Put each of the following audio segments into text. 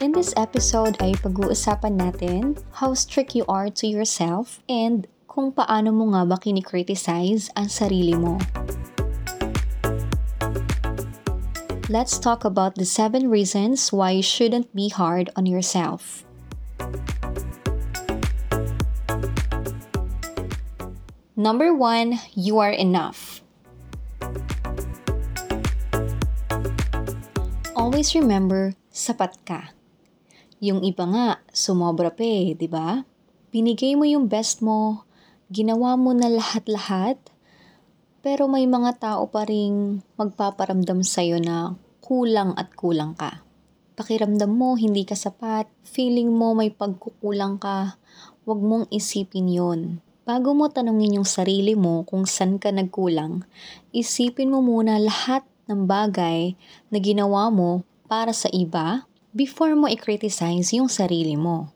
In this episode ay pag-uusapan natin how strict you are to yourself and kung paano mo nga ba kini-criticize ang sarili mo. Let's talk about the 7 reasons why you shouldn't be hard on yourself. Number 1, you are enough. Always remember, sapat ka. Yung iba nga, sumobra pa eh, di ba? Binigay mo yung best mo, ginawa mo na lahat-lahat, pero may mga tao pa ring magpaparamdam sa'yo na kulang at kulang ka. Pakiramdam mo hindi ka sapat, feeling mo may pagkukulang ka, wag mong isipin yon. Bago mo tanungin yung sarili mo kung saan ka nagkulang, isipin mo muna lahat ng bagay na ginawa mo para sa iba before mo i-criticize yung sarili mo.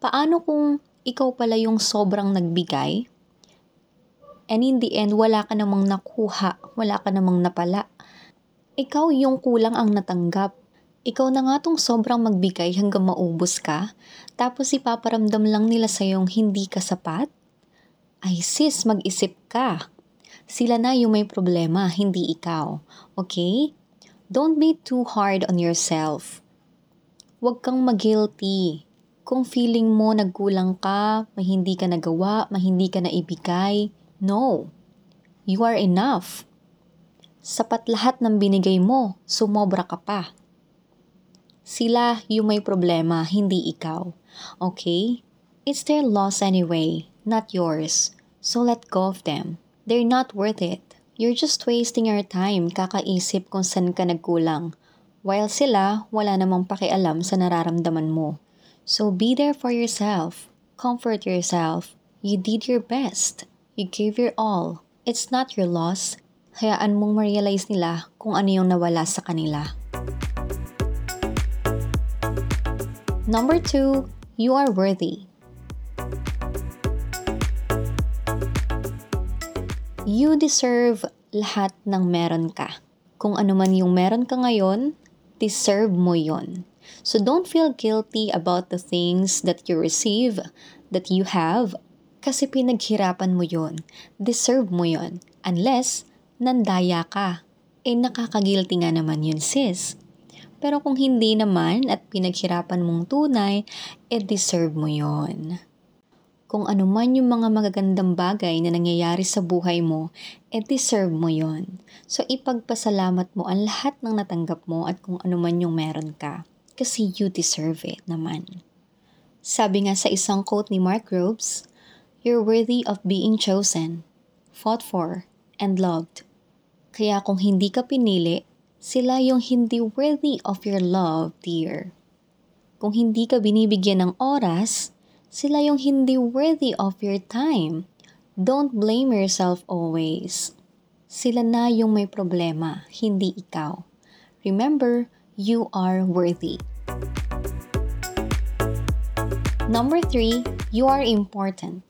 Paano kung ikaw pala yung sobrang nagbigay? And in the end, wala ka namang nakuha, wala ka namang napala. Ikaw yung kulang ang natanggap. Ikaw na nga tong sobrang magbigay hanggang maubos ka, tapos ipaparamdam lang nila sa yung hindi ka sapat? Ay sis, mag-isip ka. Sila na yung may problema, hindi ikaw. Okay? Don't be too hard on yourself huwag kang mag-guilty. Kung feeling mo nagkulang ka, may hindi ka nagawa, may hindi ka naibigay, no. You are enough. Sapat lahat ng binigay mo, sumobra ka pa. Sila yung may problema, hindi ikaw. Okay? It's their loss anyway, not yours. So let go of them. They're not worth it. You're just wasting your time kakaisip kung saan ka nagkulang while sila wala namang pakialam sa nararamdaman mo. So be there for yourself. Comfort yourself. You did your best. You gave your all. It's not your loss. Hayaan mong ma-realize nila kung ano yung nawala sa kanila. Number two, you are worthy. You deserve lahat ng meron ka. Kung ano man yung meron ka ngayon, deserve mo yon. So don't feel guilty about the things that you receive, that you have, kasi pinaghirapan mo yon. Deserve mo yon. Unless, nandaya ka. Eh nakakagilty nga naman yun sis. Pero kung hindi naman at pinaghirapan mong tunay, eh deserve mo yon kung ano man yung mga magagandang bagay na nangyayari sa buhay mo, eh deserve mo yon. So ipagpasalamat mo ang lahat ng natanggap mo at kung ano man yung meron ka. Kasi you deserve it naman. Sabi nga sa isang quote ni Mark Groves, You're worthy of being chosen, fought for, and loved. Kaya kung hindi ka pinili, sila yung hindi worthy of your love, dear. Kung hindi ka binibigyan ng oras, sila yung hindi worthy of your time. Don't blame yourself always. Sila na yung may problema, hindi ikaw. Remember, you are worthy. Number three, you are important.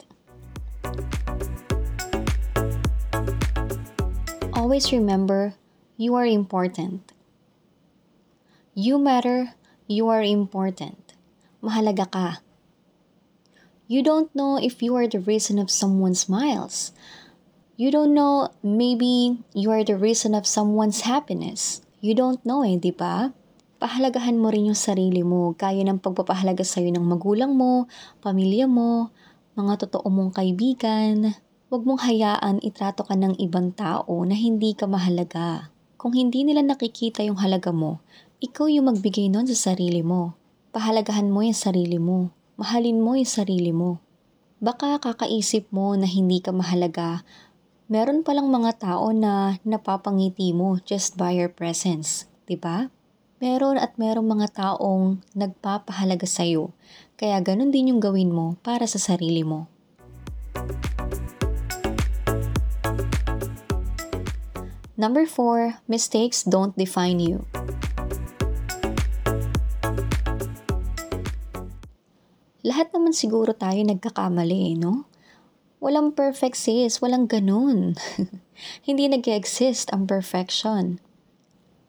Always remember, you are important. You matter, you are important. Mahalaga ka. You don't know if you are the reason of someone's smiles. You don't know, maybe you are the reason of someone's happiness. You don't know eh, di ba? Pahalagahan mo rin yung sarili mo, kaya ng pagpapahalaga sa'yo ng magulang mo, pamilya mo, mga totoo mong kaibigan. Huwag mong hayaan itrato ka ng ibang tao na hindi ka mahalaga. Kung hindi nila nakikita yung halaga mo, ikaw yung magbigay nun sa sarili mo. Pahalagahan mo yung sarili mo mahalin mo yung sarili mo. Baka kakaisip mo na hindi ka mahalaga, meron palang mga tao na napapangiti mo just by your presence, di ba? Meron at merong mga taong nagpapahalaga sa'yo, kaya ganun din yung gawin mo para sa sarili mo. Number 4, mistakes don't define you. Lahat naman siguro tayo nagkakamali, no? Walang perfect sis, walang ganun. Hindi nag exist ang perfection.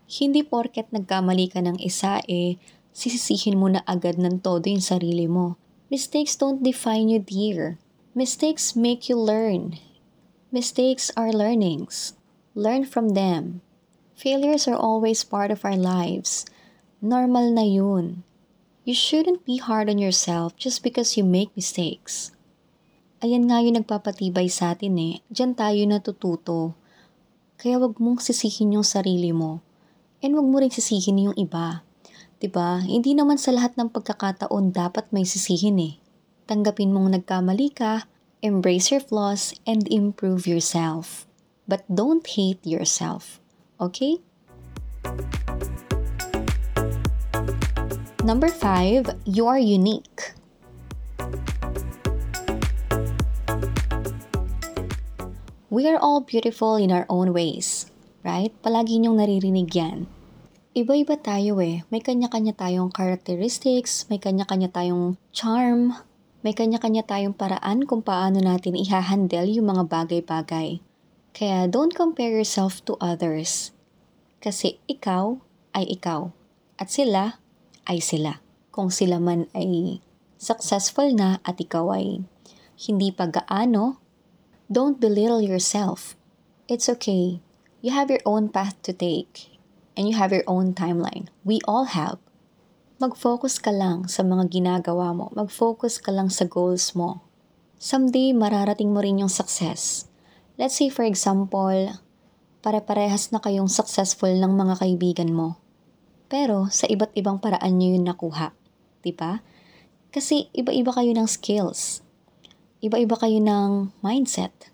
Hindi porket nagkamali ka ng isa eh, sisisihin mo na agad ng todo yung sarili mo. Mistakes don't define you, dear. Mistakes make you learn. Mistakes are learnings. Learn from them. Failures are always part of our lives. Normal na yun. You shouldn't be hard on yourself just because you make mistakes. Ayan nga yung nagpapatibay sa atin eh. Diyan tayo natututo. Kaya wag mong sisihin yung sarili mo. And wag mo rin sisihin yung iba. 'Di ba? Hindi naman sa lahat ng pagkakataon dapat may sisihin eh. Tanggapin mong nagkamali ka, embrace your flaws, and improve yourself. But don't hate yourself. Okay? Number five, you are unique. We are all beautiful in our own ways, right? Palagi niyong naririnig yan. Iba-iba tayo eh. May kanya-kanya tayong characteristics, may kanya-kanya tayong charm, may kanya-kanya tayong paraan kung paano natin ihahandle yung mga bagay-bagay. Kaya don't compare yourself to others. Kasi ikaw ay ikaw. At sila ay sila. Kung sila man ay successful na at ikaw ay hindi pa gaano, don't belittle yourself. It's okay. You have your own path to take and you have your own timeline. We all have. Mag-focus ka lang sa mga ginagawa mo. Mag-focus ka lang sa goals mo. Someday, mararating mo rin yung success. Let's say for example, pare-parehas na kayong successful ng mga kaibigan mo. Pero sa iba't ibang paraan nyo yun nakuha. Ba? Kasi iba-iba kayo ng skills. Iba-iba kayo ng mindset.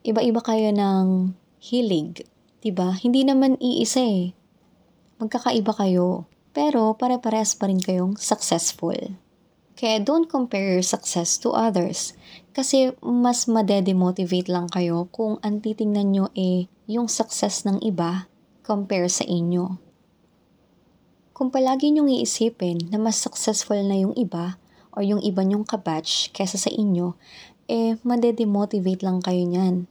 Iba-iba kayo ng hilig. Ba? Hindi naman iisa eh. Magkakaiba kayo. Pero pare-parehas pa rin kayong successful. Kaya don't compare your success to others. Kasi mas madedemotivate lang kayo kung ang titingnan nyo eh yung success ng iba compare sa inyo. Kung palagi nyong iisipin na mas successful na yung iba or yung iba nyong kabatch kesa sa inyo, eh madedemotivate lang kayo niyan.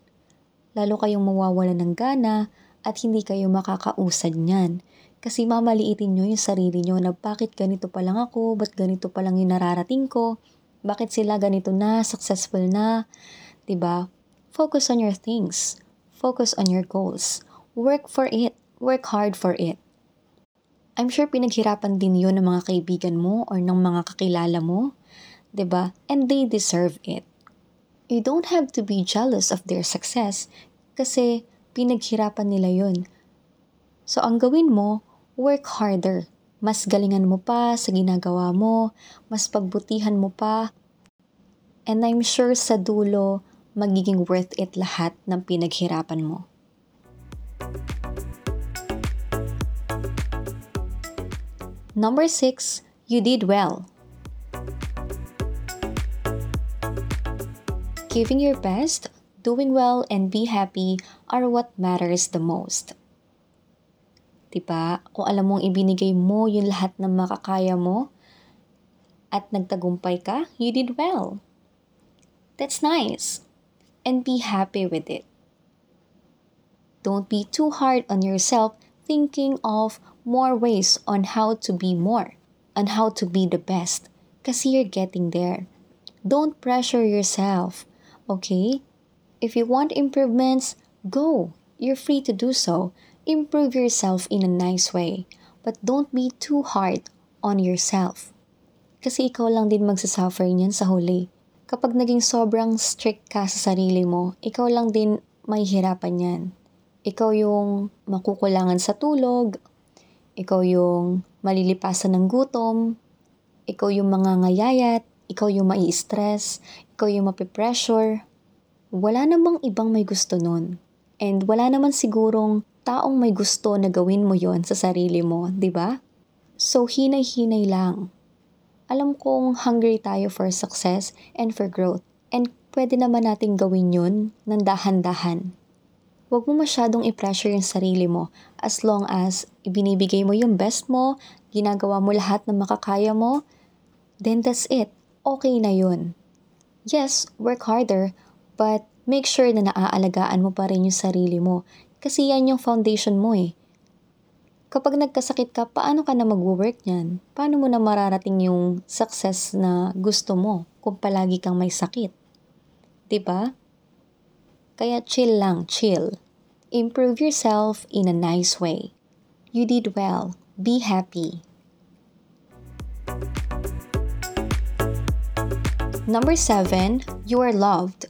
Lalo kayong mawawala ng gana at hindi kayo makakausad niyan. Kasi mamaliitin nyo yung sarili nyo na bakit ganito pa lang ako, ba't ganito pa lang yung nararating ko, bakit sila ganito na, successful na, 'di ba? Focus on your things. Focus on your goals. Work for it. Work hard for it. I'm sure pinaghirapan din yun ng mga kaibigan mo or ng mga kakilala mo, ba? And they deserve it. You don't have to be jealous of their success kasi pinaghirapan nila yun. So ang gawin mo, work harder. Mas galingan mo pa sa ginagawa mo, mas pagbutihan mo pa. And I'm sure sa dulo, magiging worth it lahat ng pinaghirapan mo. Number six, you did well. Giving your best, doing well, and be happy are what matters the most. Diba? Kung alam mong ibinigay mo yung lahat ng makakaya mo at nagtagumpay ka, you did well. That's nice. And be happy with it. Don't be too hard on yourself thinking of more ways on how to be more, on how to be the best, kasi you're getting there. Don't pressure yourself, okay? If you want improvements, go. You're free to do so. Improve yourself in a nice way, but don't be too hard on yourself. Kasi ikaw lang din magsasuffer niyan sa huli. Kapag naging sobrang strict ka sa sarili mo, ikaw lang din may hirapan yan. Ikaw yung makukulangan sa tulog, ikaw yung malilipasan ng gutom, ikaw yung mga ngayayat, ikaw yung mai-stress, ikaw yung mapipressure. Wala namang ibang may gusto nun. And wala naman sigurong taong may gusto na gawin mo yon sa sarili mo, di ba? So, hinay-hinay lang. Alam kong hungry tayo for success and for growth. And pwede naman natin gawin yun ng dahan-dahan. Huwag mo masyadong i-pressure yung sarili mo as long as ibinibigay mo yung best mo, ginagawa mo lahat ng makakaya mo, then that's it. Okay na yun. Yes, work harder, but make sure na naaalagaan mo pa rin yung sarili mo kasi yan yung foundation mo eh. Kapag nagkasakit ka, paano ka na mag-work niyan? Paano mo na mararating yung success na gusto mo kung palagi kang may sakit? 'Di ba? Kaya chill lang, chill. Improve yourself in a nice way. You did well. Be happy. Number seven, you are loved.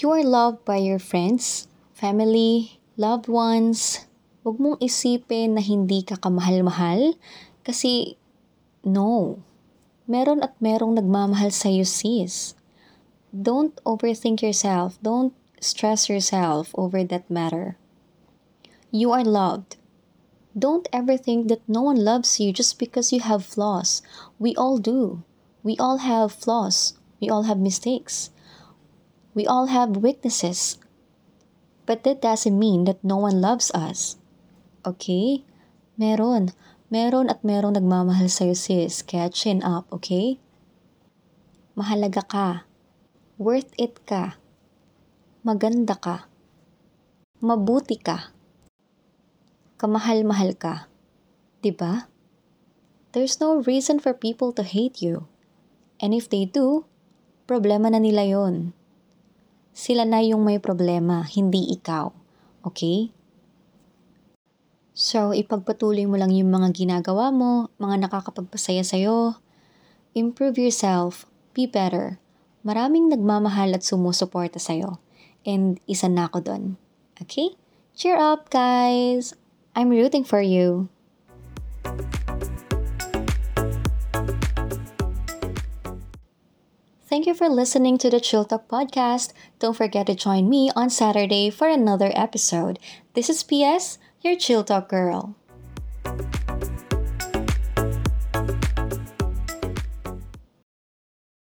You are loved by your friends, family, loved ones. Huwag mong isipin na hindi ka kamahal-mahal kasi no. Meron at merong nagmamahal sa iyo sis. Don't overthink yourself. Don't stress yourself over that matter. You are loved. Don't ever think that no one loves you just because you have flaws. We all do. We all have flaws. We all have mistakes. We all have weaknesses. But that doesn't mean that no one loves us. Okay? Meron. Meron at merong nagmamahal sa'yo sis. Kaya chin up, okay? Mahalaga ka. Worth it ka. Maganda ka. Mabuti ka. Kamahal-mahal ka. 'Di ba? There's no reason for people to hate you. And if they do, problema na nila yon sila na yung may problema, hindi ikaw. Okay? So, ipagpatuloy mo lang yung mga ginagawa mo, mga nakakapagpasaya sa'yo. Improve yourself. Be better. Maraming nagmamahal at sumusuporta sa'yo. And isa na ako doon. Okay? Cheer up, guys! I'm rooting for you. Thank you for listening to the Chill Talk podcast. Don't forget to join me on Saturday for another episode. This is PS, your Chill Talk girl.